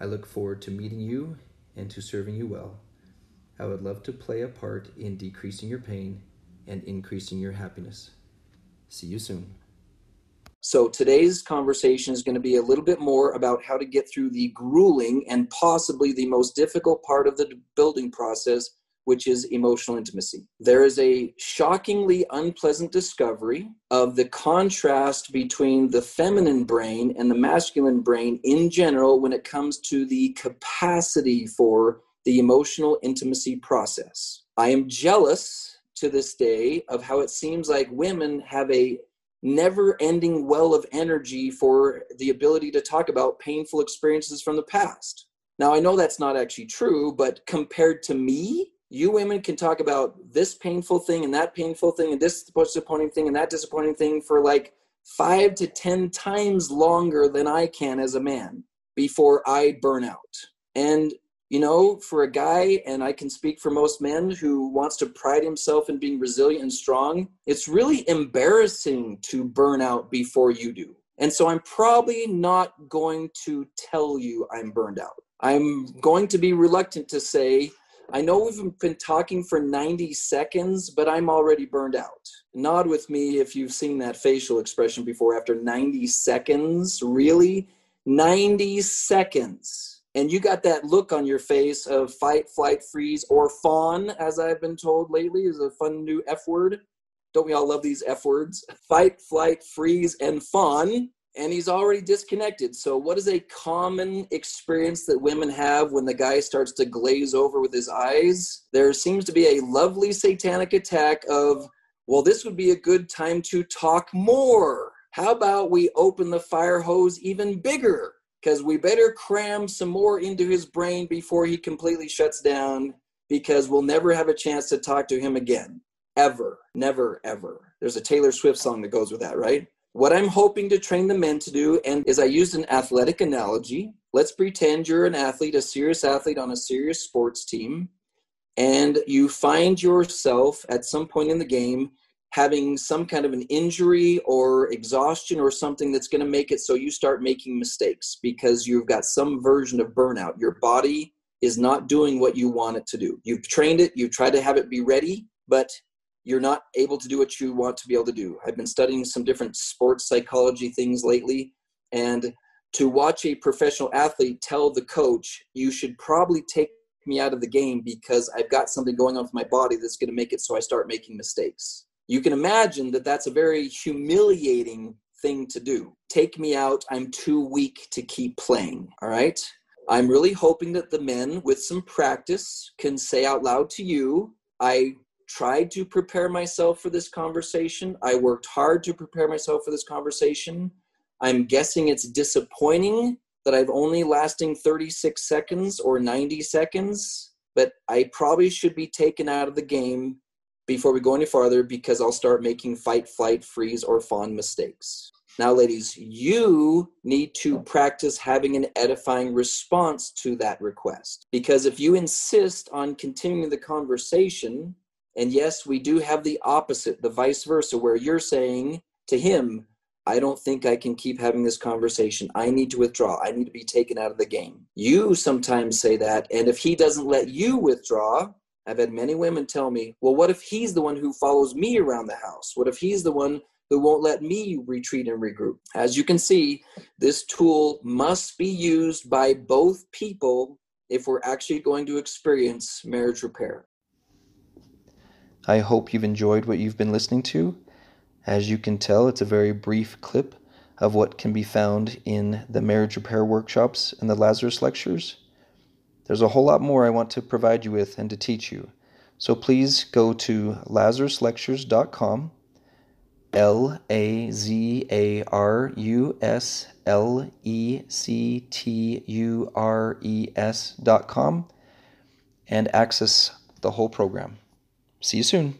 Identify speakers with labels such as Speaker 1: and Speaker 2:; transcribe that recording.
Speaker 1: I look forward to meeting you and to serving you well. I would love to play a part in decreasing your pain and increasing your happiness. See you soon. So, today's conversation is going to be a little bit more about how to get through the grueling and possibly the most difficult part of the building process, which is emotional intimacy. There is a shockingly unpleasant discovery of the contrast between the feminine brain and the masculine brain in general when it comes to the capacity for the emotional intimacy process. I am jealous to this day of how it seems like women have a never ending well of energy for the ability to talk about painful experiences from the past. Now, I know that's not actually true, but compared to me, you women can talk about this painful thing and that painful thing and this disappointing thing and that disappointing thing for like five to 10 times longer than I can as a man before I burn out. And, you know, for a guy, and I can speak for most men who wants to pride himself in being resilient and strong, it's really embarrassing to burn out before you do. And so I'm probably not going to tell you I'm burned out. I'm going to be reluctant to say, I know we've been talking for 90 seconds, but I'm already burned out. Nod with me if you've seen that facial expression before after 90 seconds. Really? 90 seconds. And you got that look on your face of fight, flight, freeze, or fawn, as I've been told lately is a fun new F word. Don't we all love these F words? Fight, flight, freeze, and fawn and he's already disconnected. So, what is a common experience that women have when the guy starts to glaze over with his eyes? There seems to be a lovely satanic attack of, well, this would be a good time to talk more. How about we open the fire hose even bigger? Because we better cram some more into his brain before he completely shuts down, because we'll never have a chance to talk to him again. Ever. Never, ever. There's a Taylor Swift song that goes with that, right? What I'm hoping to train the men to do, and is I used an athletic analogy. Let's pretend you're an athlete, a serious athlete on a serious sports team, and you find yourself at some point in the game having some kind of an injury or exhaustion or something that's going to make it so you start making mistakes because you've got some version of burnout. Your body is not doing what you want it to do. You've trained it, you've tried to have it be ready, but you're not able to do what you want to be able to do. I've been studying some different sports psychology things lately, and to watch a professional athlete tell the coach, you should probably take me out of the game because I've got something going on with my body that's going to make it so I start making mistakes. You can imagine that that's a very humiliating thing to do. Take me out, I'm too weak to keep playing. All right. I'm really hoping that the men, with some practice, can say out loud to you, I tried to prepare myself for this conversation. I worked hard to prepare myself for this conversation. I'm guessing it's disappointing that I've only lasting 36 seconds or 90 seconds, but I probably should be taken out of the game before we go any farther because I'll start making fight, flight, freeze, or fawn mistakes. Now, ladies, you need to practice having an edifying response to that request. Because if you insist on continuing the conversation, and yes, we do have the opposite, the vice versa, where you're saying to him, I don't think I can keep having this conversation. I need to withdraw. I need to be taken out of the game. You sometimes say that. And if he doesn't let you withdraw, I've had many women tell me, well, what if he's the one who follows me around the house? What if he's the one who won't let me retreat and regroup? As you can see, this tool must be used by both people if we're actually going to experience marriage repair. I hope you've enjoyed what you've been listening to. As you can tell, it's a very brief clip of what can be found in the marriage repair workshops and the Lazarus lectures. There's a whole lot more I want to provide you with and to teach you. So please go to lazaruslectures.com, L A Z A R U S L E C T U R E S.com, and access the whole program. See you soon.